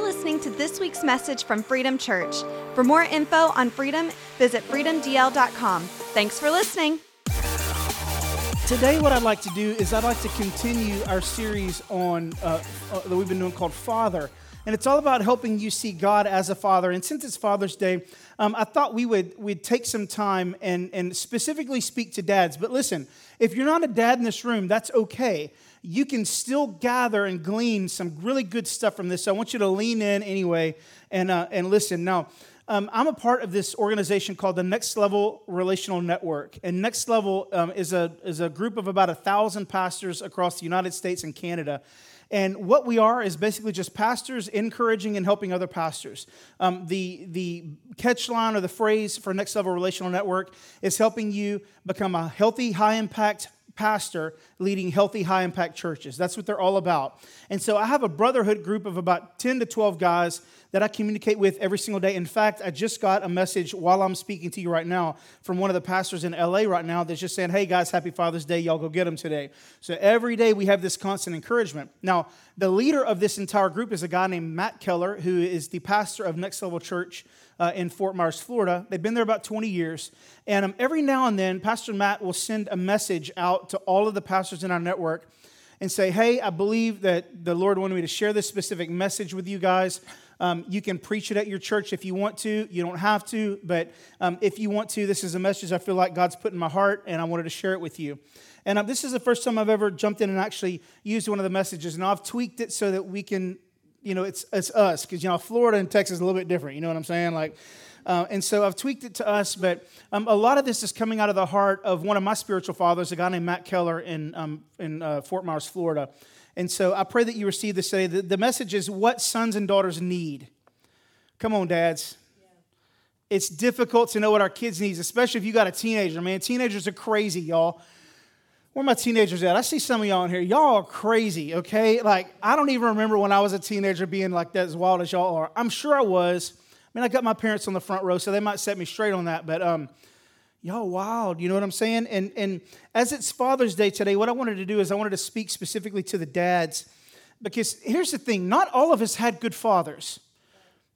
You're listening to this week's message from Freedom Church. For more info on freedom, visit freedomdl.com. Thanks for listening. Today, what I'd like to do is I'd like to continue our series on uh, uh, that we've been doing called Father, and it's all about helping you see God as a father. And since it's Father's Day, um, I thought we would we'd take some time and and specifically speak to dads. But listen, if you're not a dad in this room, that's okay. You can still gather and glean some really good stuff from this. So I want you to lean in anyway and uh, and listen now. Um, I'm a part of this organization called the Next Level Relational Network. And Next Level um, is, a, is a group of about a thousand pastors across the United States and Canada. And what we are is basically just pastors encouraging and helping other pastors. Um, the, the catch line or the phrase for Next Level Relational Network is helping you become a healthy, high impact pastor leading healthy, high impact churches. That's what they're all about. And so I have a brotherhood group of about 10 to 12 guys that I communicate with every single day. In fact, I just got a message while I'm speaking to you right now from one of the pastors in LA right now that's just saying, hey guys, happy Father's Day. Y'all go get them today. So every day we have this constant encouragement. Now, the leader of this entire group is a guy named Matt Keller, who is the pastor of Next Level Church. Uh, in Fort Myers, Florida. They've been there about 20 years. And um, every now and then, Pastor Matt will send a message out to all of the pastors in our network and say, Hey, I believe that the Lord wanted me to share this specific message with you guys. Um, you can preach it at your church if you want to. You don't have to, but um, if you want to, this is a message I feel like God's put in my heart, and I wanted to share it with you. And um, this is the first time I've ever jumped in and actually used one of the messages. And I've tweaked it so that we can, you know, it's, it's us, because, you know, Florida and Texas is a little bit different. You know what I'm saying? Like, uh, and so I've tweaked it to us, but um, a lot of this is coming out of the heart of one of my spiritual fathers, a guy named Matt Keller in, um, in uh, Fort Myers, Florida. And so I pray that you receive this today. The, the message is what sons and daughters need. Come on, dads. It's difficult to know what our kids need, especially if you got a teenager, man. Teenagers are crazy, y'all. Where my teenagers at? I see some of y'all in here. Y'all are crazy, okay? Like, I don't even remember when I was a teenager being like that as wild as y'all are. I'm sure I was. I mean, I got my parents on the front row, so they might set me straight on that, but um, y'all wild, you know what I'm saying? And, and as it's Father's Day today, what I wanted to do is I wanted to speak specifically to the dads, because here's the thing not all of us had good fathers.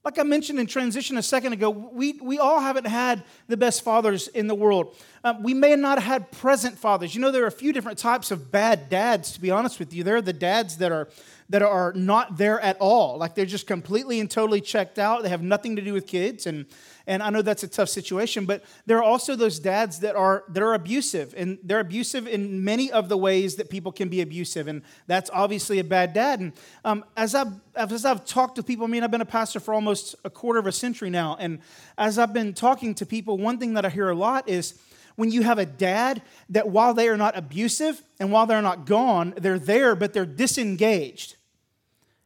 Like I mentioned in transition a second ago, we, we all haven't had the best fathers in the world. Uh, we may not have had present fathers. You know, there are a few different types of bad dads, to be honest with you. There are the dads that are that are not there at all. Like they're just completely and totally checked out. They have nothing to do with kids. And, and I know that's a tough situation, but there are also those dads that are, that are abusive. And they're abusive in many of the ways that people can be abusive. And that's obviously a bad dad. And um, as, I've, as I've talked to people, I mean, I've been a pastor for almost a quarter of a century now. And as I've been talking to people, one thing that I hear a lot is, when you have a dad that while they are not abusive and while they're not gone, they're there, but they're disengaged.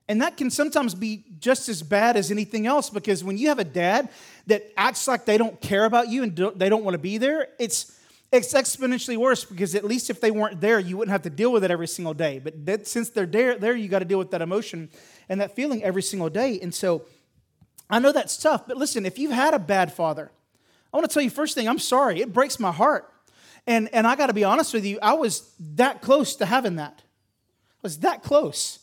And that can sometimes be just as bad as anything else because when you have a dad that acts like they don't care about you and they don't want to be there, it's, it's exponentially worse because at least if they weren't there, you wouldn't have to deal with it every single day. But that, since they're there, there you got to deal with that emotion and that feeling every single day. And so I know that's tough, but listen, if you've had a bad father, I want to tell you first thing, I'm sorry. It breaks my heart. And, and I got to be honest with you, I was that close to having that. I was that close.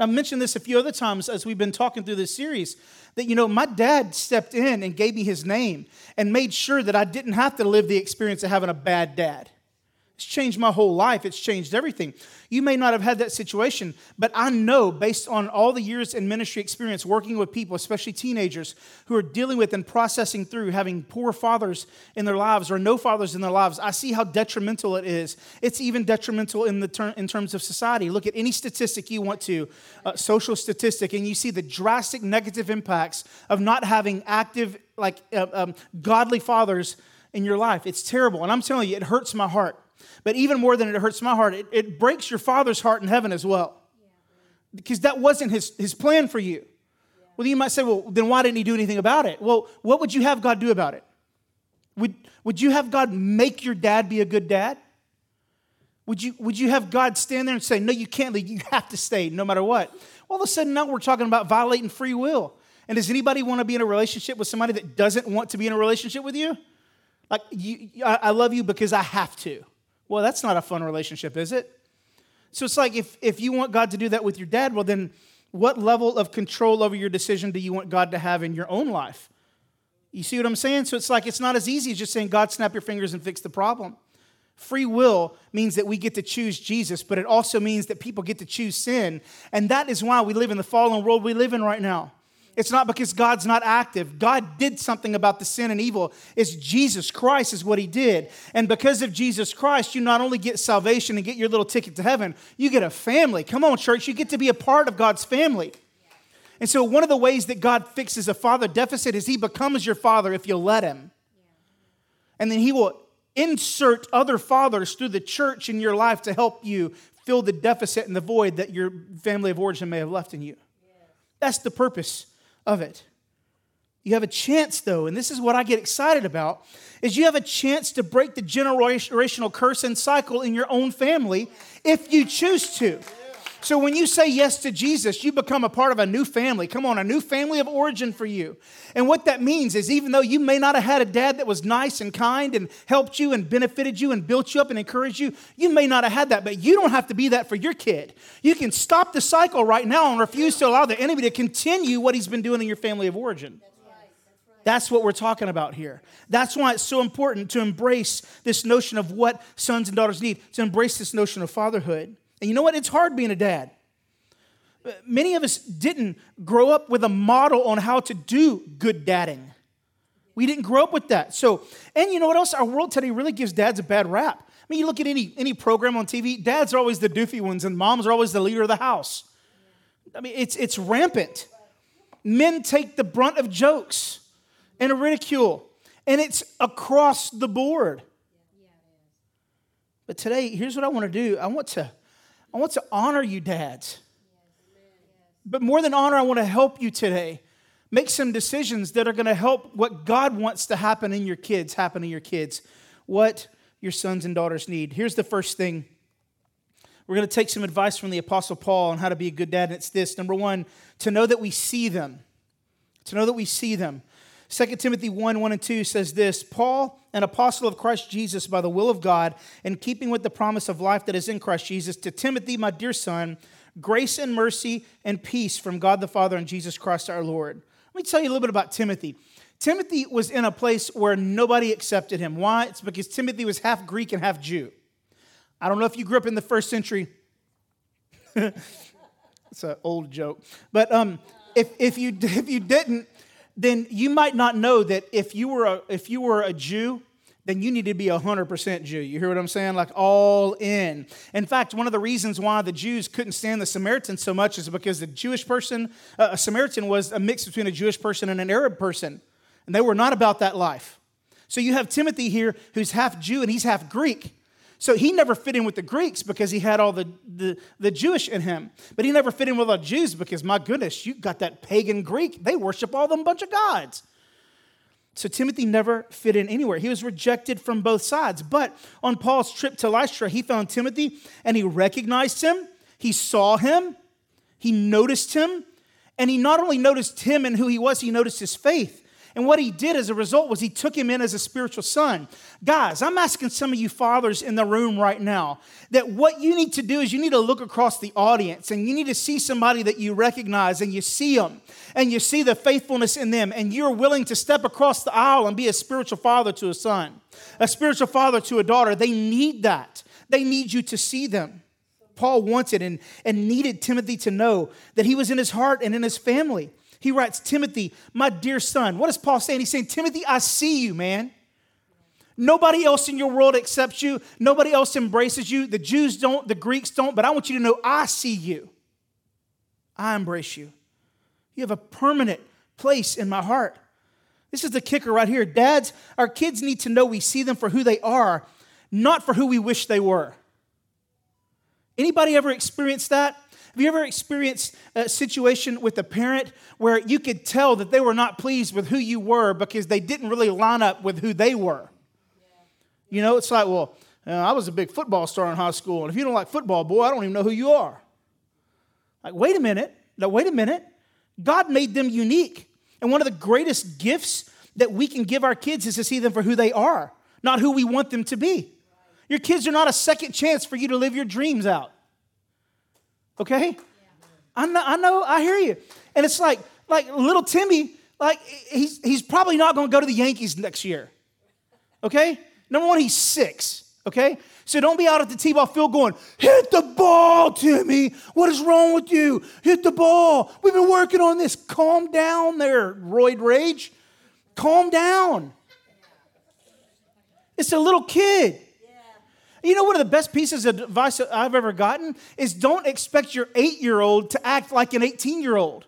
I've mentioned this a few other times as we've been talking through this series that, you know, my dad stepped in and gave me his name and made sure that I didn't have to live the experience of having a bad dad. It's changed my whole life. It's changed everything. You may not have had that situation, but I know based on all the years in ministry experience working with people, especially teenagers, who are dealing with and processing through having poor fathers in their lives or no fathers in their lives, I see how detrimental it is. It's even detrimental in, the ter- in terms of society. Look at any statistic you want to, uh, social statistic, and you see the drastic negative impacts of not having active, like uh, um, godly fathers in your life. It's terrible. And I'm telling you, it hurts my heart. But even more than it hurts my heart, it, it breaks your father's heart in heaven as well. Because that wasn't his, his plan for you. Well, you might say, well, then why didn't he do anything about it? Well, what would you have God do about it? Would, would you have God make your dad be a good dad? Would you, would you have God stand there and say, no, you can't leave, you have to stay no matter what? All of a sudden now we're talking about violating free will. And does anybody want to be in a relationship with somebody that doesn't want to be in a relationship with you? Like, you, I love you because I have to. Well, that's not a fun relationship, is it? So it's like if, if you want God to do that with your dad, well, then What level of control over your decision do you want God to have in your own life? You see what I'm saying? So it's like it's not as easy as just saying, God, snap your fingers and fix the problem. Free will means that we get to choose Jesus, but it also means that people get to choose sin. And that is why we live in the fallen world we live in right now. It's not because God's not active. God did something about the sin and evil. It's Jesus Christ is what he did. And because of Jesus Christ, you not only get salvation and get your little ticket to heaven, you get a family. Come on, church, you get to be a part of God's family. And so one of the ways that God fixes a father deficit is he becomes your father if you'll let him. And then he will insert other fathers through the church in your life to help you fill the deficit and the void that your family of origin may have left in you. That's the purpose of it. You have a chance, though, and this is what I get excited about, is you have a chance to break the generational curse and cycle in your own family if you choose to. So when you say yes to Jesus, you become a part of a new family. Come on, a new family of origin for you. And what that means is even though you may not have had a dad that was nice and kind and helped you and benefited you and built you up and encouraged you, you may not have had that, but you don't have to be that for your kid. You can stop the cycle right now and refuse to allow the enemy to continue what he's been doing in your family of origin. That's what we're talking about here. That's why it's so important to embrace this notion of what sons and daughters need, to embrace this notion of fatherhood. And you know what? It's hard being a dad. Many of us didn't grow up with a model on how to do good dadding. We didn't grow up with that. So, and you know what else? Our world today really gives dads a bad rap. I mean, you look at any, any program on TV, dads are always the doofy ones and moms are always the leader of the house. I mean, it's, it's rampant. Men take the brunt of jokes and ridicule, and it's across the board. But today, here's what I want to do I want to I want to honor you, dads. But more than honor, I want to help you today. Make some decisions that are going to help what God wants to happen in your kids happen in your kids. What your sons and daughters need. Here's the first thing. We're going to take some advice from the Apostle Paul on how to be a good dad, and it's this number one, to know that we see them. To know that we see them. 2 Timothy 1 1 and 2 says this Paul, an apostle of Christ Jesus by the will of God, in keeping with the promise of life that is in Christ Jesus, to Timothy, my dear son, grace and mercy and peace from God the Father and Jesus Christ our Lord. Let me tell you a little bit about Timothy. Timothy was in a place where nobody accepted him. Why? It's because Timothy was half Greek and half Jew. I don't know if you grew up in the first century. it's an old joke. But um, if, if, you, if you didn't, then you might not know that if you were a, if you were a Jew, then you need to be 100% Jew. You hear what I'm saying? Like all in. In fact, one of the reasons why the Jews couldn't stand the Samaritans so much is because the Jewish person, uh, a Samaritan was a mix between a Jewish person and an Arab person. And they were not about that life. So you have Timothy here who's half Jew and he's half Greek. So he never fit in with the Greeks because he had all the, the, the, Jewish in him. But he never fit in with the Jews because, my goodness, you got that pagan Greek. They worship all them bunch of gods. So Timothy never fit in anywhere. He was rejected from both sides. But on Paul's trip to Lystra, he found Timothy and he recognized him, he saw him, he noticed him, and he not only noticed him and who he was, he noticed his faith. And what he did as a result was he took him in as a spiritual son. Guys, I'm asking some of you fathers in the room right now that what you need to do is you need to look across the audience and you need to see somebody that you recognize and you see them and you see the faithfulness in them and you're willing to step across the aisle and be a spiritual father to a son, a spiritual father to a daughter. They need that. They need you to see them. Paul wanted and, and needed Timothy to know that he was in his heart and in his family. He writes, Timothy, my dear son. What is Paul saying? He's saying, Timothy, I see you, man. Nobody else in your world accepts you. Nobody else embraces you. The Jews don't, the Greeks don't, but I want you to know I see you. I embrace you. You have a permanent place in my heart. This is the kicker right here. Dads, our kids need to know we see them for who they are, not for who we wish they were. Anybody ever experienced that? Have you ever experienced a situation with a parent where you could tell that they were not pleased with who you were because they didn't really line up with who they were? You know, it's like, well, uh, I was a big football star in high school, and if you don't like football, boy, I don't even know who you are. Like, wait a minute. Now, wait a minute. God made them unique. And one of the greatest gifts that we can give our kids is to see them for who they are, not who we want them to be. Your kids are not a second chance for you to live your dreams out. Okay? I know, I know, I hear you. And it's like, like little Timmy, like he's he's probably not going to go to the Yankees next year. Okay? Number one, he's six. Okay? So don't be out at the T-ball field going, hit the ball, Timmy. What is wrong with you? Hit the ball. We've been working on this. Calm down there, roid rage. Calm down. It's a little kid. You know, one of the best pieces of advice I've ever gotten is don't expect your eight year old to act like an 18 year old.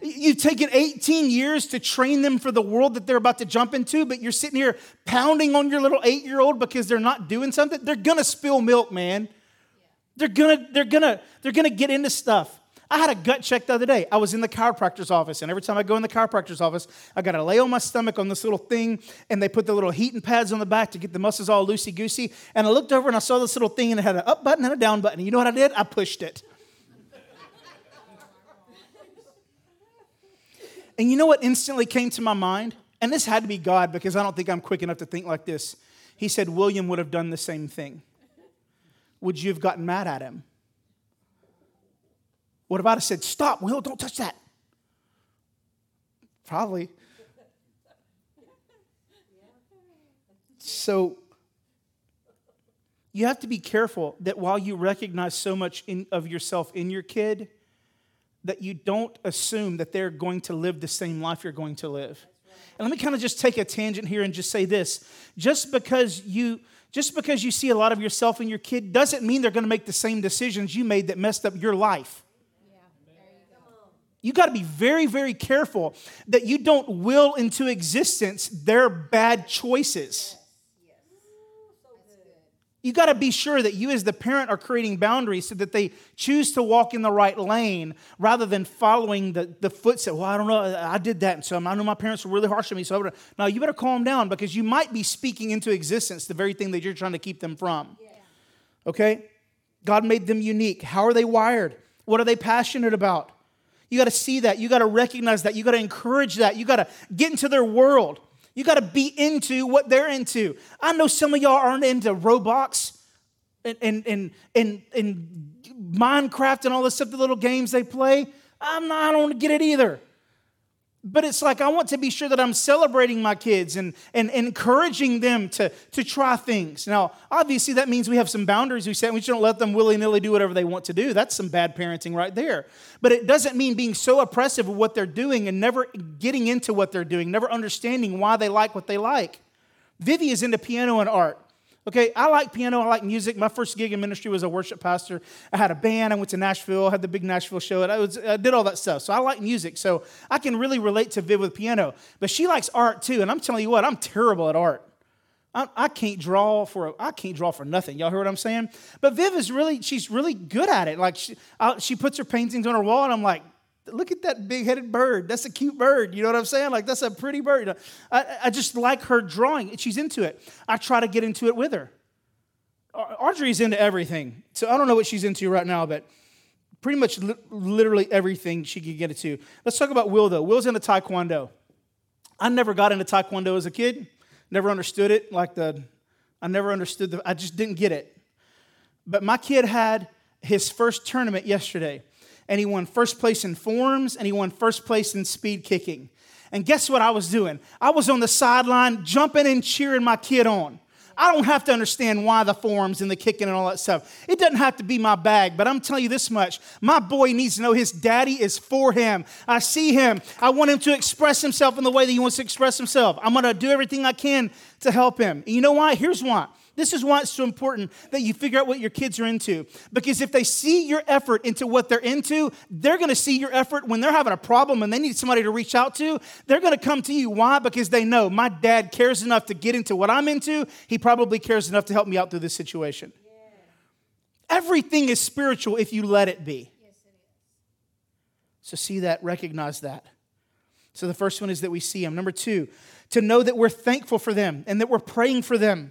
You've taken 18 years to train them for the world that they're about to jump into, but you're sitting here pounding on your little eight year old because they're not doing something. They're gonna spill milk, man. They're gonna, they're gonna, they're gonna get into stuff. I had a gut check the other day. I was in the chiropractor's office, and every time I go in the chiropractor's office, I got to lay on my stomach on this little thing, and they put the little heating pads on the back to get the muscles all loosey goosey. And I looked over and I saw this little thing, and it had an up button and a down button. You know what I did? I pushed it. and you know what instantly came to my mind? And this had to be God because I don't think I'm quick enough to think like this. He said, William would have done the same thing. Would you have gotten mad at him? What if I'd have said, Stop, Will, don't touch that? Probably. So you have to be careful that while you recognize so much in, of yourself in your kid, that you don't assume that they're going to live the same life you're going to live. And let me kind of just take a tangent here and just say this. Just because you just because you see a lot of yourself in your kid doesn't mean they're going to make the same decisions you made that messed up your life. You got to be very, very careful that you don't will into existence their bad choices. You got to be sure that you, as the parent, are creating boundaries so that they choose to walk in the right lane rather than following the, the footsteps. Well, I don't know, I did that, and so I know my parents were really harsh on me. So now you better calm down because you might be speaking into existence the very thing that you're trying to keep them from. Okay? God made them unique. How are they wired? What are they passionate about? You got to see that. You got to recognize that. You got to encourage that. You got to get into their world. You got to be into what they're into. I know some of y'all aren't into Roblox and, and, and, and, and Minecraft and all this stuff, the little games they play. I'm not, I don't get it either. But it's like I want to be sure that I'm celebrating my kids and, and, encouraging them to, to try things. Now, obviously, that means we have some boundaries we set. We don't let them willy nilly do whatever they want to do. That's some bad parenting right there. But it doesn't mean being so oppressive of what they're doing and never getting into what they're doing, never understanding why they like what they like. Vivi is into piano and art. Okay, I like piano, I like music. My first gig in ministry was a worship pastor. I had a band, I went to Nashville, had the big Nashville show, and I, was, I did all that stuff. So I like music. So I can really relate to Viv with piano. But she likes art too, and I'm telling you what, I'm terrible at art. I, I can't draw for I can't draw for nothing. Y'all hear what I'm saying? But Viv is really she's really good at it. Like she, I, she puts her paintings on her wall, and I'm like, look at that big headed bird. That's a cute bird. You know what I'm saying? Like, that's a pretty bird. I, I just like her drawing. She's into it. I try to get into it with her. Audrey's into everything. So I don't know what she's into right now, but pretty much li- literally everything she could get into. Let's talk about Will, though. Will's into Taekwondo. I never got into Taekwondo as a kid, never understood it. Like the, I never understood the, I just didn't get it. But my kid had his first tournament yesterday and he won first place in forms and he won first place in speed kicking. And guess what I was doing? I was on the sideline jumping and cheering my kid on. I don't have to understand why the forms and the kicking and all that stuff. It doesn't have to be my bag, but I'm telling you this much. My boy needs to know his daddy is for him. I see him. I want him to express himself in the way that he wants to express himself. I'm going to do everything I can to help him. And you know why? Here's why. This is why it's so important that you figure out what your kids are into. Because if they see your effort into what they're into, they're going to see your effort when they're having a problem and they need somebody to reach out to. They're going to come to you. Why? Because they know my dad cares enough to get into what I'm into. He probably cares enough to help me out through this situation. Everything is spiritual if you let it be. So see that, recognize that. So the first one is that we see them. Number two, to know that we're thankful for them and that we're praying for them.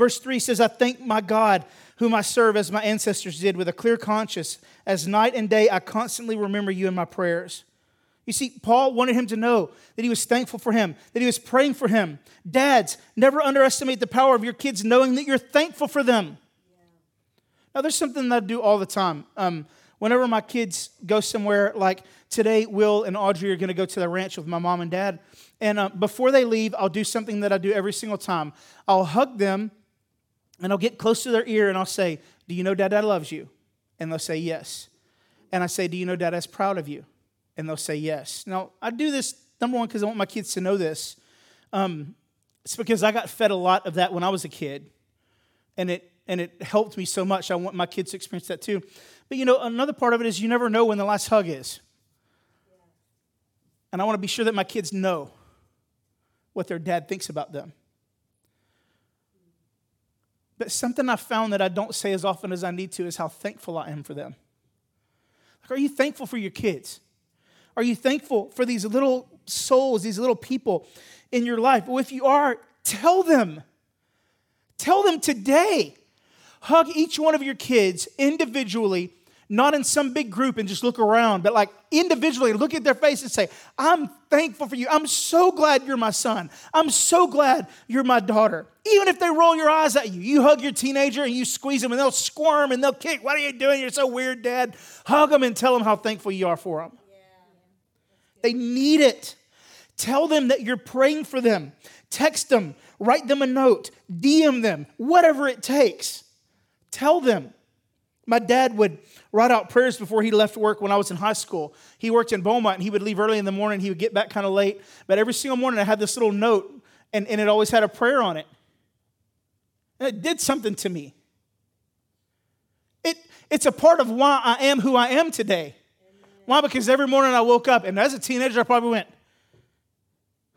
Verse 3 says, I thank my God, whom I serve as my ancestors did, with a clear conscience. As night and day, I constantly remember you in my prayers. You see, Paul wanted him to know that he was thankful for him, that he was praying for him. Dads, never underestimate the power of your kids knowing that you're thankful for them. Yeah. Now, there's something that I do all the time. Um, Whenever my kids go somewhere, like today, Will and Audrey are going to go to the ranch with my mom and dad. And uh, before they leave, I'll do something that I do every single time. I'll hug them and I'll get close to their ear and I'll say, Do you know dad, dad loves you? And they'll say, Yes. And I say, Do you know dad is proud of you? And they'll say, Yes. Now, I do this, number one, because I want my kids to know this. Um, it's because I got fed a lot of that when I was a kid. And it and it helped me so much. I want my kids to experience that too. But you know, another part of it is you never know when the last hug is. And I want to be sure that my kids know what their dad thinks about them. But something I found that I don't say as often as I need to is how thankful I am for them. Like, are you thankful for your kids? Are you thankful for these little souls, these little people in your life? Well, if you are, tell them. Tell them today. Hug each one of your kids individually not in some big group and just look around, but like individually look at their face and say, I'm thankful for you. I'm so glad you're my son. I'm so glad you're my daughter. Even if they roll your eyes at you, you hug your teenager and you squeeze them and they'll squirm and they'll kick. What are you doing? You're so weird, Dad. Hug them and tell them how thankful you are for them. They need it. Tell them that you're praying for them. Text them, write them a note, DM them, whatever it takes. Tell them. My dad would write out prayers before he left work when I was in high school. He worked in Beaumont and he would leave early in the morning. He would get back kind of late. But every single morning I had this little note and, and it always had a prayer on it. And it did something to me. It, it's a part of why I am who I am today. Why? Because every morning I woke up and as a teenager I probably went,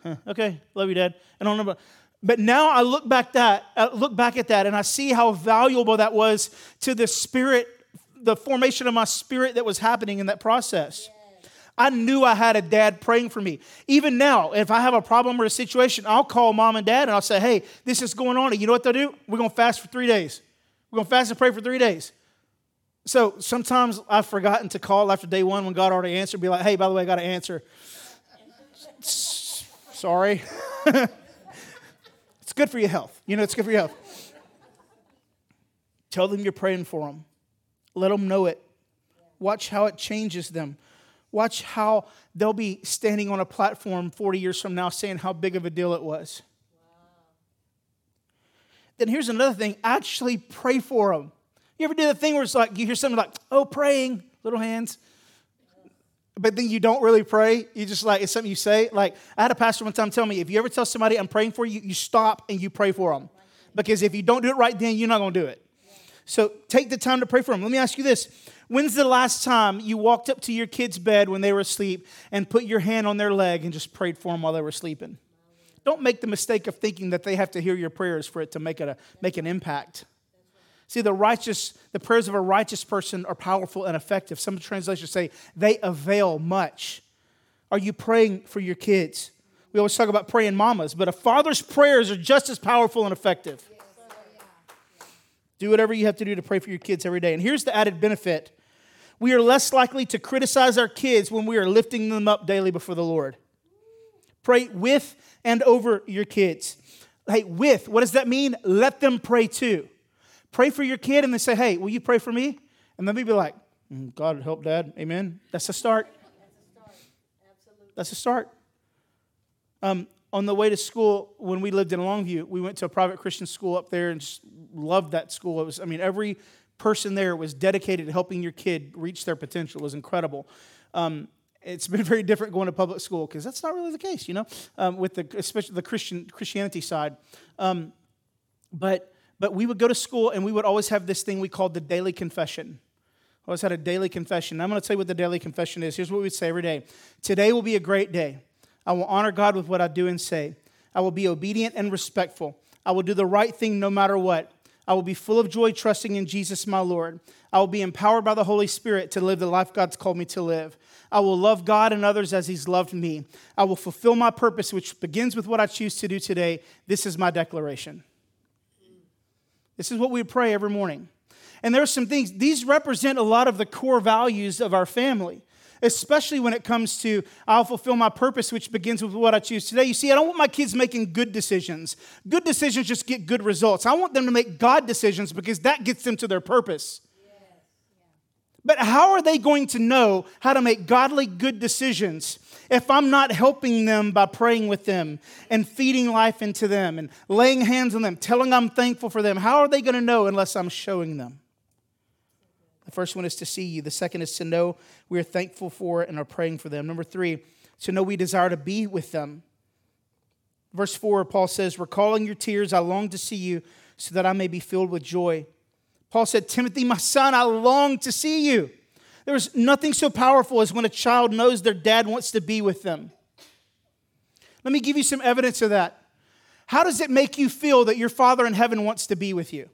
huh, okay, love you, Dad. And I don't know. But now I look back that I look back at that and I see how valuable that was to the spirit, the formation of my spirit that was happening in that process. I knew I had a dad praying for me. Even now, if I have a problem or a situation, I'll call mom and dad and I'll say, hey, this is going on. And you know what they'll do? We're going to fast for three days. We're going to fast and pray for three days. So sometimes I've forgotten to call after day one when God already answered, be like, hey, by the way, I got to answer. Sorry. It's good for your health. You know, it's good for your health. Tell them you're praying for them. Let them know it. Watch how it changes them. Watch how they'll be standing on a platform 40 years from now saying how big of a deal it was. Then here's another thing actually pray for them. You ever do the thing where it's like you hear something like, oh, praying, little hands, but then you don't really pray. You just like, it's something you say. Like, I had a pastor one time tell me, if you ever tell somebody I'm praying for you, you stop and you pray for them. Because if you don't do it right then, you're not going to do it. So take the time to pray for them. Let me ask you this When's the last time you walked up to your kid's bed when they were asleep and put your hand on their leg and just prayed for them while they were sleeping? Don't make the mistake of thinking that they have to hear your prayers for it to make, it a, make an impact. See, the righteous, the prayers of a righteous person are powerful and effective. Some translations say they avail much. Are you praying for your kids? We always talk about praying mamas, but a father's prayers are just as powerful and effective. Do whatever you have to do to pray for your kids every day. And here's the added benefit we are less likely to criticize our kids when we are lifting them up daily before the Lord. Pray with and over your kids. Hey, with, what does that mean? Let them pray too. Pray for your kid and they say, hey, will you pray for me? And then we be like, mm, God help dad. Amen. That's a start. That's a start. Um, on the way to school, when we lived in Longview, we went to a private Christian school up there and just loved that school. It was, I mean, every person there was dedicated to helping your kid reach their potential. It was incredible. Um, it's been very different going to public school because that's not really the case, you know, um, with the especially the Christian Christianity side. Um, but but we would go to school and we would always have this thing we called the daily confession. Always had a daily confession. I'm going to tell you what the daily confession is. Here's what we would say every day Today will be a great day. I will honor God with what I do and say. I will be obedient and respectful. I will do the right thing no matter what. I will be full of joy, trusting in Jesus, my Lord. I will be empowered by the Holy Spirit to live the life God's called me to live. I will love God and others as He's loved me. I will fulfill my purpose, which begins with what I choose to do today. This is my declaration. This is what we pray every morning. And there are some things, these represent a lot of the core values of our family, especially when it comes to I'll fulfill my purpose, which begins with what I choose today. You see, I don't want my kids making good decisions. Good decisions just get good results. I want them to make God decisions because that gets them to their purpose. But how are they going to know how to make godly, good decisions if I'm not helping them by praying with them and feeding life into them and laying hands on them, telling them I'm thankful for them? How are they going to know unless I'm showing them? The first one is to see you. The second is to know we are thankful for and are praying for them. Number three, to know we desire to be with them. Verse 4, Paul says, Recalling your tears, I long to see you so that I may be filled with joy. Paul said, Timothy, my son, I long to see you. There's nothing so powerful as when a child knows their dad wants to be with them. Let me give you some evidence of that. How does it make you feel that your Father in heaven wants to be with you?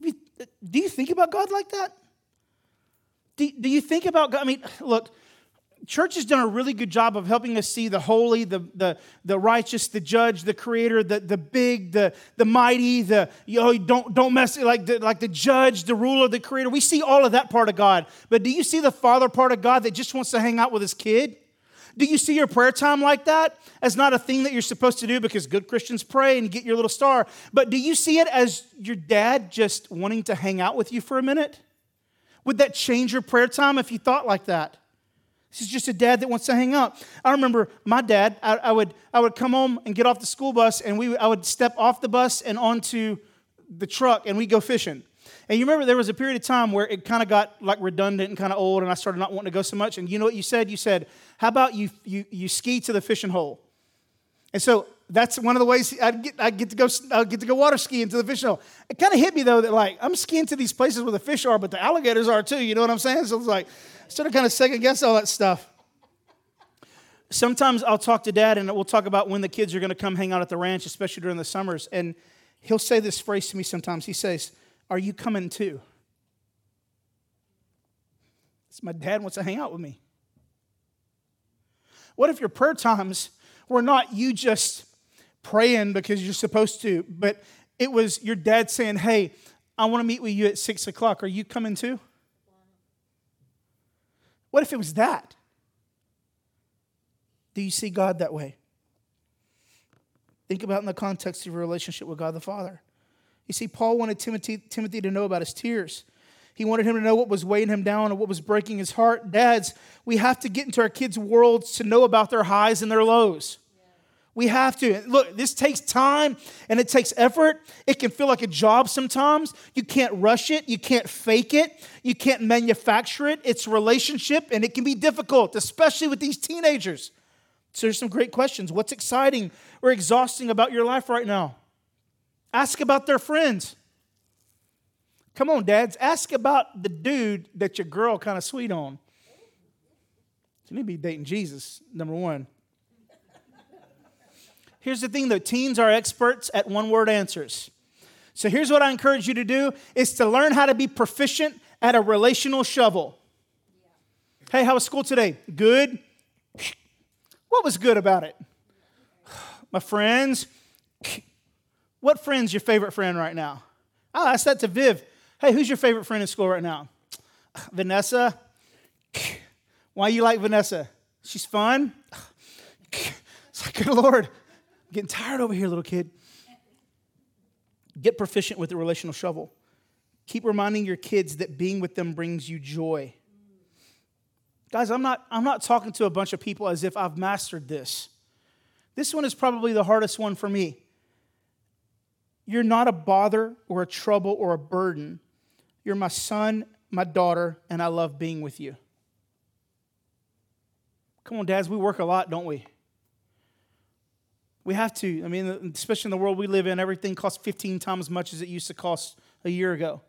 you do you think about God like that? Do, do you think about God? I mean, look, church has done a really good job of helping us see the holy, the, the, the righteous, the judge, the creator, the, the big, the, the mighty, the, you know, don't, don't mess, like the, like the judge, the ruler, the creator. We see all of that part of God. But do you see the father part of God that just wants to hang out with his kid? Do you see your prayer time like that as not a thing that you're supposed to do because good Christians pray and get your little star? But do you see it as your dad just wanting to hang out with you for a minute? Would that change your prayer time if you thought like that? This is just a dad that wants to hang out. I remember my dad, I, I, would, I would come home and get off the school bus, and we, I would step off the bus and onto the truck, and we'd go fishing. And you remember there was a period of time where it kind of got like redundant and kind of old, and I started not wanting to go so much. And you know what you said? You said, How about you, you, you ski to the fishing hole? And so that's one of the ways I'd get, I'd get to go I'd get to go water skiing to the fish hole. It kind of hit me though that like I'm skiing to these places where the fish are, but the alligators are too. You know what I'm saying? So it's like Sort of kind of second guess all that stuff. Sometimes I'll talk to dad and we'll talk about when the kids are going to come hang out at the ranch, especially during the summers. And he'll say this phrase to me sometimes. He says, Are you coming too? It's my dad wants to hang out with me. What if your prayer times were not you just praying because you're supposed to, but it was your dad saying, Hey, I want to meet with you at six o'clock. Are you coming too? What if it was that? Do you see God that way? Think about in the context of your relationship with God the Father. You see, Paul wanted Timothy, Timothy to know about his tears. He wanted him to know what was weighing him down and what was breaking his heart. Dads, we have to get into our kids' worlds to know about their highs and their lows. We have to. Look, this takes time and it takes effort. It can feel like a job sometimes. You can't rush it, you can't fake it, you can't manufacture it. It's relationship and it can be difficult, especially with these teenagers. So there's some great questions. What's exciting or exhausting about your life right now? Ask about their friends. Come on, dads, ask about the dude that your girl kind of sweet on. You need to be dating Jesus, number one. Here's the thing though teens are experts at one word answers. So here's what I encourage you to do is to learn how to be proficient at a relational shovel. Hey, how was school today? Good. What was good about it? My friends. What friend's your favorite friend right now? I'll ask that to Viv. Hey, who's your favorite friend in school right now? Vanessa. Why you like Vanessa? She's fun. It's like, good Lord, getting tired over here, little kid. Get proficient with the relational shovel. Keep reminding your kids that being with them brings you joy. Guys, I'm not, I'm not talking to a bunch of people as if I've mastered this. This one is probably the hardest one for me. You're not a bother or a trouble or a burden. You're my son, my daughter, and I love being with you. Come on, dads, we work a lot, don't we? We have to. I mean, especially in the world we live in, everything costs 15 times as much as it used to cost a year ago.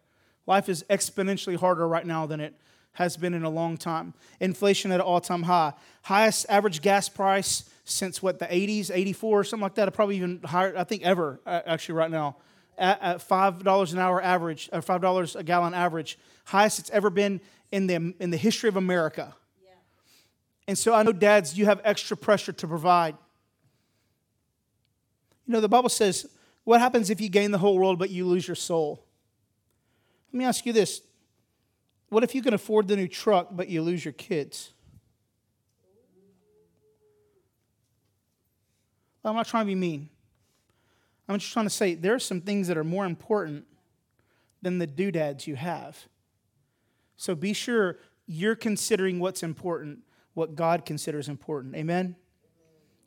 Life is exponentially harder right now than it has been in a long time. Inflation at an all time high. Highest average gas price since what, the 80s, 84, or something like that. Probably even higher, I think, ever, actually, right now. At, at $5 an hour average, or $5 a gallon average. Highest it's ever been in the, in the history of America. Yeah. And so I know, dads, you have extra pressure to provide. You know, the Bible says, what happens if you gain the whole world but you lose your soul? Let me ask you this What if you can afford the new truck but you lose your kids? I'm not trying to be mean. I'm just trying to say there are some things that are more important than the doodads you have. So be sure you're considering what's important, what God considers important. Amen?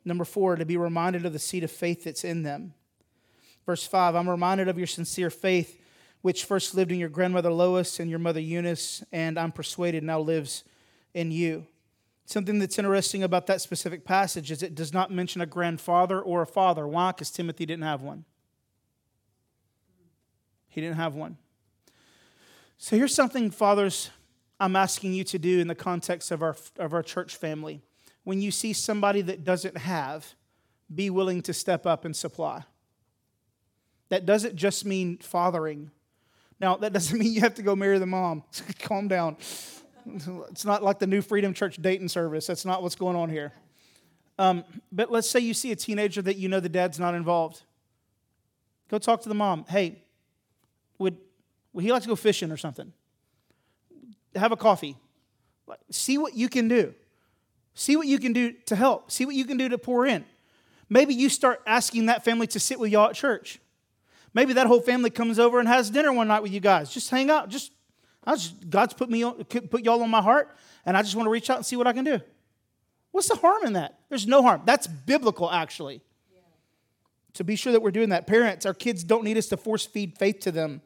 Number four, to be reminded of the seed of faith that's in them. Verse five, I'm reminded of your sincere faith, which first lived in your grandmother Lois and your mother Eunice, and I'm persuaded now lives in you. Something that's interesting about that specific passage is it does not mention a grandfather or a father. Why? Because Timothy didn't have one. He didn't have one. So here's something, fathers, I'm asking you to do in the context of our, of our church family. When you see somebody that doesn't have, be willing to step up and supply. That doesn't just mean fathering. Now, that doesn't mean you have to go marry the mom. Calm down. It's not like the New Freedom Church dating service. That's not what's going on here. Um, but let's say you see a teenager that you know the dad's not involved. Go talk to the mom. Hey, would, would he like to go fishing or something? have a coffee. See what you can do. See what you can do to help. See what you can do to pour in. Maybe you start asking that family to sit with y'all at church. Maybe that whole family comes over and has dinner one night with you guys. Just hang out. Just, just God's put me on, put y'all on my heart, and I just want to reach out and see what I can do. What's the harm in that? There's no harm. That's biblical, actually. Yeah. So be sure that we're doing that. Parents, our kids don't need us to force feed faith to them,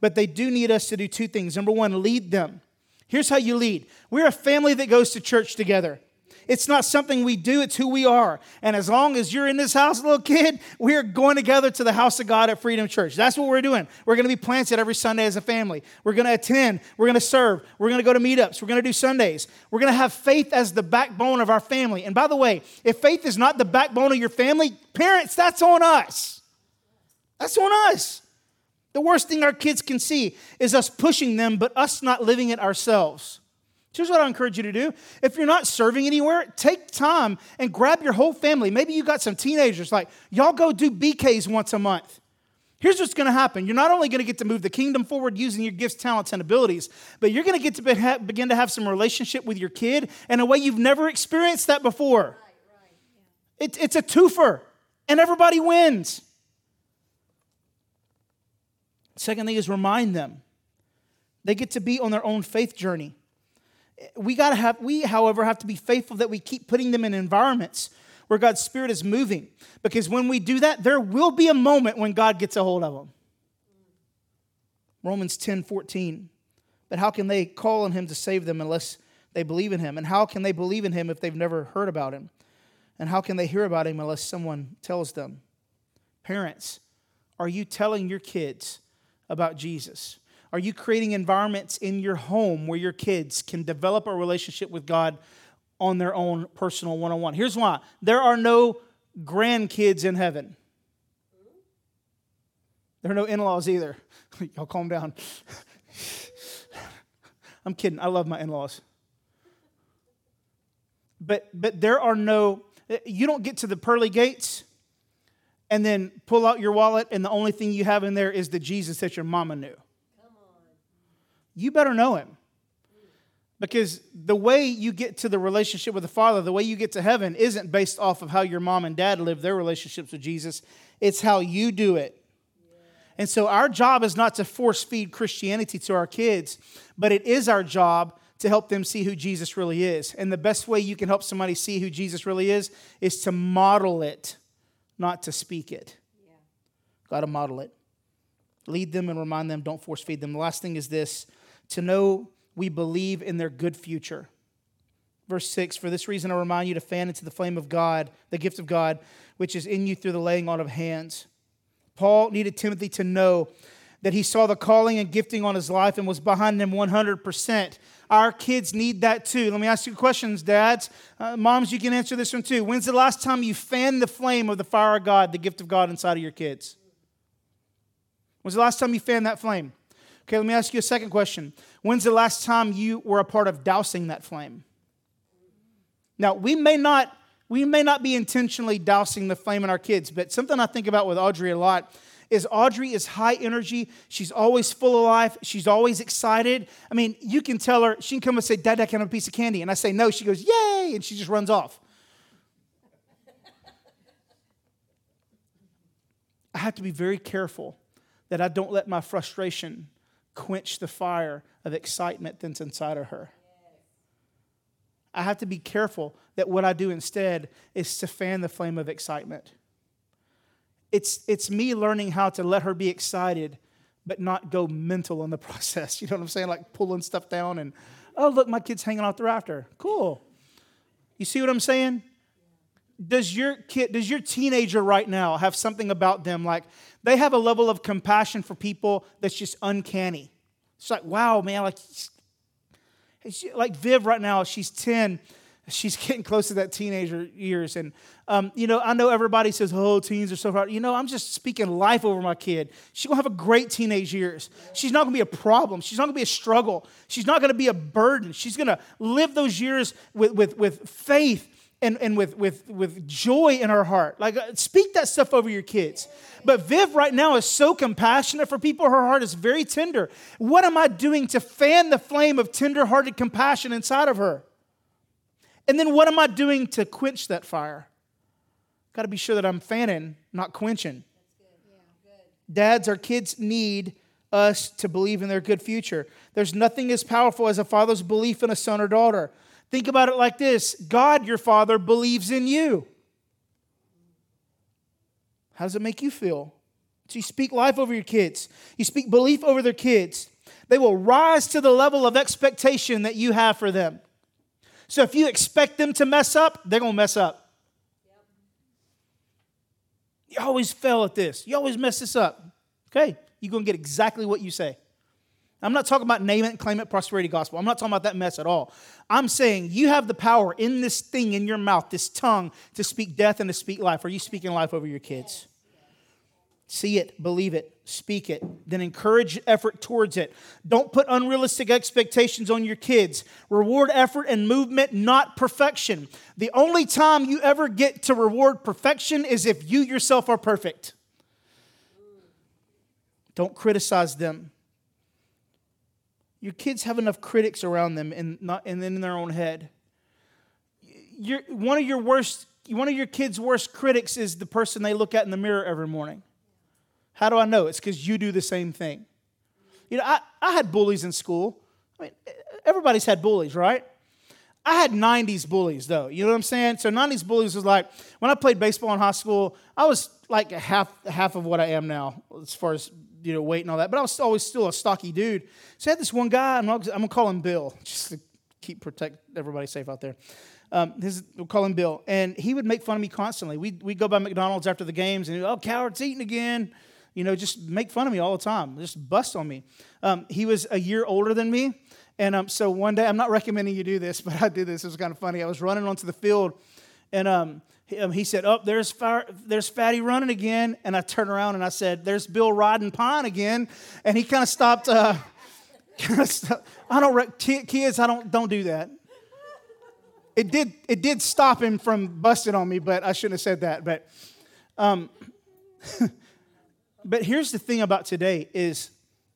but they do need us to do two things. Number one, lead them. Here's how you lead we're a family that goes to church together. It's not something we do, it's who we are. And as long as you're in this house, little kid, we're going together to the house of God at Freedom Church. That's what we're doing. We're going to be planted every Sunday as a family. We're going to attend. We're going to serve. We're going to go to meetups. We're going to do Sundays. We're going to have faith as the backbone of our family. And by the way, if faith is not the backbone of your family, parents, that's on us. That's on us. The worst thing our kids can see is us pushing them, but us not living it ourselves. Here's what I encourage you to do. If you're not serving anywhere, take time and grab your whole family. Maybe you got some teenagers, like, y'all go do BKs once a month. Here's what's going to happen. You're not only going to get to move the kingdom forward using your gifts, talents, and abilities, but you're going to get to begin to have some relationship with your kid in a way you've never experienced that before. Right, right, yeah. it, it's a twofer, and everybody wins. Second thing is remind them. They get to be on their own faith journey. We got to have we however have to be faithful that we keep putting them in environments where God's spirit is moving because when we do that there will be a moment when God gets a hold of them. Romans 10:14. But how can they call on him to save them unless they believe in him? And how can they believe in him if they've never heard about him? And how can they hear about him unless someone tells them? Parents, are you telling your kids about Jesus? Are you creating environments in your home where your kids can develop a relationship with God on their own personal one on one? Here's why there are no grandkids in heaven. There are no in laws either. Y'all calm down. I'm kidding. I love my in laws. But, but there are no, you don't get to the pearly gates and then pull out your wallet, and the only thing you have in there is the Jesus that your mama knew. You better know him. Because the way you get to the relationship with the Father, the way you get to heaven, isn't based off of how your mom and dad live their relationships with Jesus, it's how you do it. And so our job is not to force feed Christianity to our kids, but it is our job to help them see who Jesus really is. And the best way you can help somebody see who Jesus really is is to model it not to speak it. Yeah. Got to model it. Lead them and remind them, don't force feed them. The last thing is this to know we believe in their good future. Verse 6 For this reason, I remind you to fan into the flame of God, the gift of God, which is in you through the laying on of hands. Paul needed Timothy to know that he saw the calling and gifting on his life and was behind him 100%. Our kids need that too. Let me ask you questions, dads. Uh, moms, you can answer this one too. When's the last time you fanned the flame of the fire of God, the gift of God inside of your kids? When's the last time you fanned that flame? Okay, let me ask you a second question. When's the last time you were a part of dousing that flame? Now, we may not we may not be intentionally dousing the flame in our kids, but something I think about with Audrey a lot is Audrey is high energy. She's always full of life. She's always excited. I mean, you can tell her, she can come and say, Dad, I can have a piece of candy. And I say, no. She goes, yay. And she just runs off. I have to be very careful that I don't let my frustration quench the fire of excitement that's inside of her. I have to be careful that what I do instead is to fan the flame of excitement. It's, it's me learning how to let her be excited, but not go mental in the process. You know what I'm saying? Like pulling stuff down and, oh, look, my kid's hanging off the rafter. Cool. You see what I'm saying? Does your kid, does your teenager right now have something about them like they have a level of compassion for people that's just uncanny? It's like, wow, man, like like Viv right now, she's 10. She's getting close to that teenager years. And, um, you know, I know everybody says, oh, teens are so hard. You know, I'm just speaking life over my kid. She's going to have a great teenage years. She's not going to be a problem. She's not going to be a struggle. She's not going to be a burden. She's going to live those years with, with, with faith and, and with, with, with joy in her heart. Like, uh, speak that stuff over your kids. But Viv right now is so compassionate for people. Her heart is very tender. What am I doing to fan the flame of tender-hearted compassion inside of her? And then what am I doing to quench that fire? Got to be sure that I'm fanning, not quenching. Dads, our kids need us to believe in their good future. There's nothing as powerful as a father's belief in a son or daughter. Think about it like this God, your father, believes in you. How does it make you feel? So you speak life over your kids, you speak belief over their kids. They will rise to the level of expectation that you have for them. So if you expect them to mess up, they're going to mess up. You always fail at this. You always mess this up. Okay, you're going to get exactly what you say. I'm not talking about name it claim it prosperity gospel. I'm not talking about that mess at all. I'm saying you have the power in this thing in your mouth, this tongue, to speak death and to speak life. Are you speaking life over your kids? See it, believe it, speak it, then encourage effort towards it. Don't put unrealistic expectations on your kids. Reward effort and movement, not perfection. The only time you ever get to reward perfection is if you yourself are perfect. Don't criticize them your kids have enough critics around them and not and then in their own head. One of your worst, one of your kids' worst critics is the person they look at in the mirror every morning. How do I know? It's because you do the same thing. You know, I, I had bullies in school. I mean, everybody's had bullies, right? I had 90s bullies though. You know what I'm saying? So 90s bullies was like when I played baseball in high school, I was like half half of what I am now as far as you know weight and all that. But I was always still a stocky dude. So I had this one guy, I'm, I'm gonna call him Bill, just to keep protect everybody safe out there. Um, his, we'll call him Bill, and he would make fun of me constantly. We we go by McDonald's after the games, and oh, coward's eating again. You know, just make fun of me all the time, just bust on me. Um, he was a year older than me, and um, so one day, I'm not recommending you do this, but I did this. It was kind of funny. I was running onto the field, and um, he, um, he, said, "Oh, there's there's Fatty running again." And I turned around and I said, "There's Bill riding pine again." And he kind of stopped. Uh, I don't rec- kids. I don't don't do that. It did it did stop him from busting on me, but I shouldn't have said that. But um, but here's the thing about today is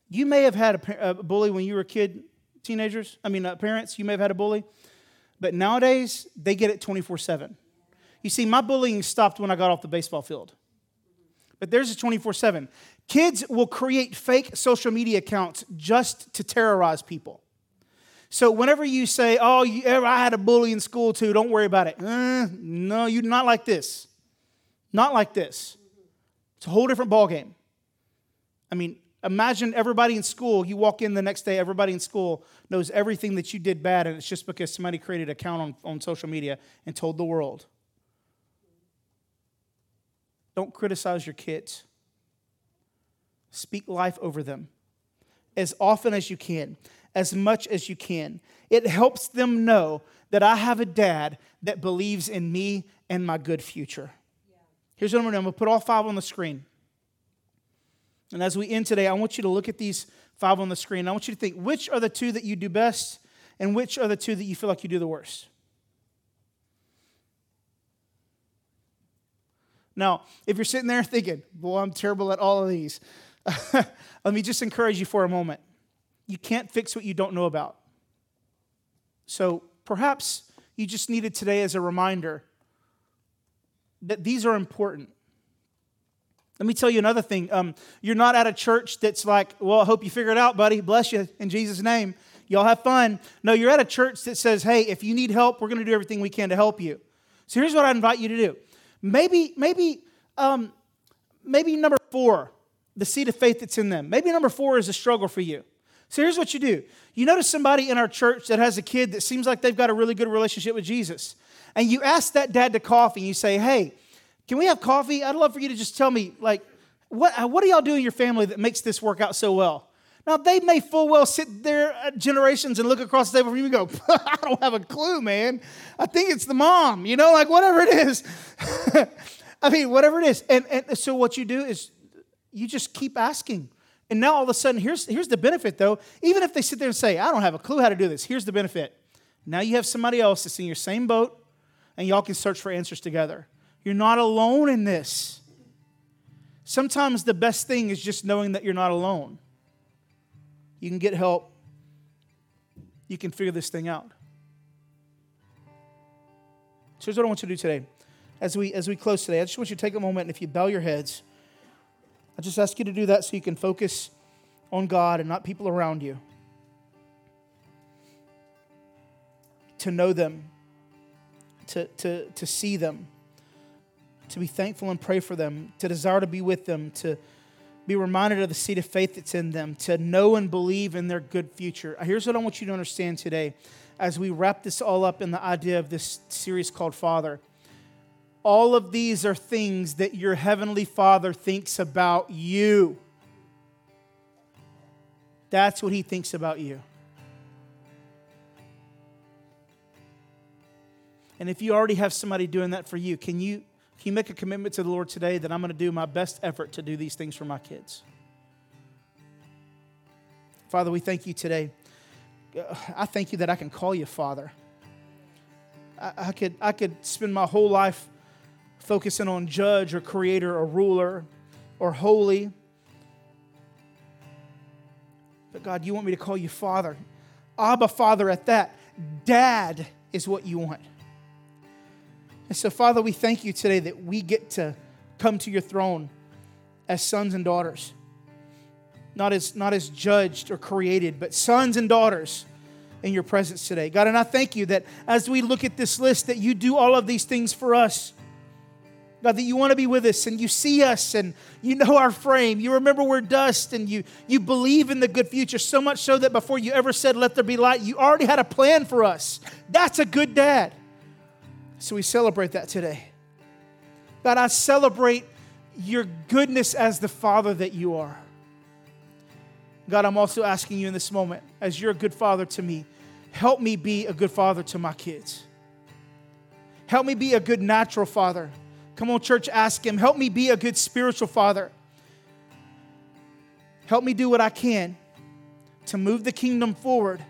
you may have had a, a bully when you were a kid teenagers, I mean, uh, parents, you may have had a bully, but nowadays they get it 24 7. You see, my bullying stopped when I got off the baseball field, but there's a 24 7. Kids will create fake social media accounts just to terrorize people. So whenever you say, "Oh, you, I had a bully in school too," don't worry about it. Uh, no, you're not like this. Not like this. It's a whole different ballgame. I mean, Imagine everybody in school, you walk in the next day, everybody in school knows everything that you did bad, and it's just because somebody created an account on, on social media and told the world. Don't criticize your kids. Speak life over them as often as you can, as much as you can. It helps them know that I have a dad that believes in me and my good future. Here's what I'm to do I'm to put all five on the screen. And as we end today, I want you to look at these five on the screen. I want you to think which are the two that you do best and which are the two that you feel like you do the worst. Now, if you're sitting there thinking, boy, I'm terrible at all of these, let me just encourage you for a moment. You can't fix what you don't know about. So perhaps you just needed today as a reminder that these are important. Let me tell you another thing. Um, you're not at a church that's like, well, I hope you figure it out, buddy. Bless you in Jesus' name. Y'all have fun. No, you're at a church that says, hey, if you need help, we're going to do everything we can to help you. So here's what I invite you to do. Maybe, maybe, um, maybe number four, the seed of faith that's in them. Maybe number four is a struggle for you. So here's what you do. You notice somebody in our church that has a kid that seems like they've got a really good relationship with Jesus. And you ask that dad to coffee and you say, hey, can we have coffee? I'd love for you to just tell me, like, what, what do y'all do in your family that makes this work out so well? Now, they may full well sit there generations and look across the table from you and go, I don't have a clue, man. I think it's the mom, you know, like whatever it is. I mean, whatever it is. And, and so what you do is you just keep asking. And now all of a sudden, here's, here's the benefit though. Even if they sit there and say, I don't have a clue how to do this, here's the benefit. Now you have somebody else that's in your same boat, and y'all can search for answers together. You're not alone in this. Sometimes the best thing is just knowing that you're not alone. You can get help, you can figure this thing out. So here's what I want you to do today. As we, as we close today, I just want you to take a moment and if you bow your heads, I just ask you to do that so you can focus on God and not people around you. To know them, to, to, to see them to be thankful and pray for them, to desire to be with them, to be reminded of the seed of faith that's in them, to know and believe in their good future. Uh, here's what I want you to understand today as we wrap this all up in the idea of this series called Father. All of these are things that your Heavenly Father thinks about you. That's what He thinks about you. And if you already have somebody doing that for you, can you can you make a commitment to the Lord today that I'm going to do my best effort to do these things for my kids? Father, we thank you today. I thank you that I can call you Father. I, I, could, I could spend my whole life focusing on judge or creator or ruler or holy. But God, you want me to call you Father. Abba, Father, at that. Dad is what you want. And so, Father, we thank you today that we get to come to your throne as sons and daughters. Not as, not as judged or created, but sons and daughters in your presence today. God, and I thank you that as we look at this list, that you do all of these things for us. God, that you want to be with us and you see us and you know our frame. You remember we're dust and you, you believe in the good future so much so that before you ever said, let there be light, you already had a plan for us. That's a good dad. So we celebrate that today. God, I celebrate your goodness as the Father that you are. God, I'm also asking you in this moment, as you're a good father to me, help me be a good father to my kids. Help me be a good natural father. Come on, church, ask him. Help me be a good spiritual father. Help me do what I can to move the kingdom forward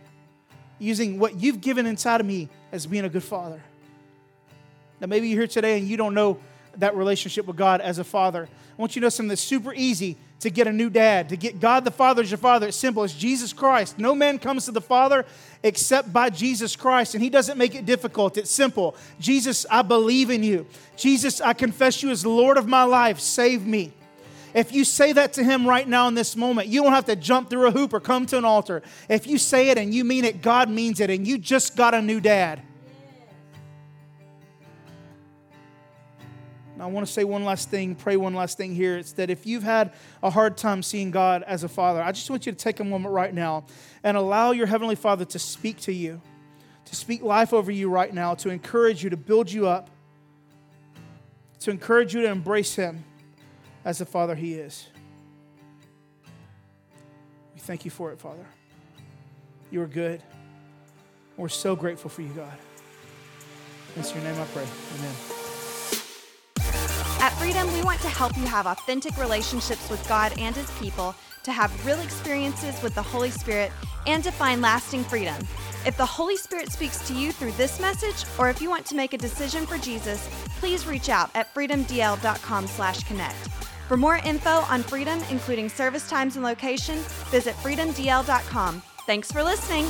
using what you've given inside of me as being a good father. Now, maybe you're here today and you don't know that relationship with God as a father. I want you to know something that's super easy to get a new dad, to get God the Father as your father. It's simple. It's Jesus Christ. No man comes to the Father except by Jesus Christ. And He doesn't make it difficult. It's simple. Jesus, I believe in you. Jesus, I confess you as Lord of my life. Save me. If you say that to Him right now in this moment, you don't have to jump through a hoop or come to an altar. If you say it and you mean it, God means it, and you just got a new dad. I want to say one last thing, pray one last thing here. It's that if you've had a hard time seeing God as a father, I just want you to take a moment right now and allow your Heavenly Father to speak to you, to speak life over you right now, to encourage you, to build you up, to encourage you to embrace Him as the Father He is. We thank you for it, Father. You are good. We're so grateful for you, God. In your name I pray. Amen. At Freedom, we want to help you have authentic relationships with God and His people, to have real experiences with the Holy Spirit, and to find lasting freedom. If the Holy Spirit speaks to you through this message, or if you want to make a decision for Jesus, please reach out at freedomdl.com/connect. For more info on Freedom, including service times and location, visit freedomdl.com. Thanks for listening.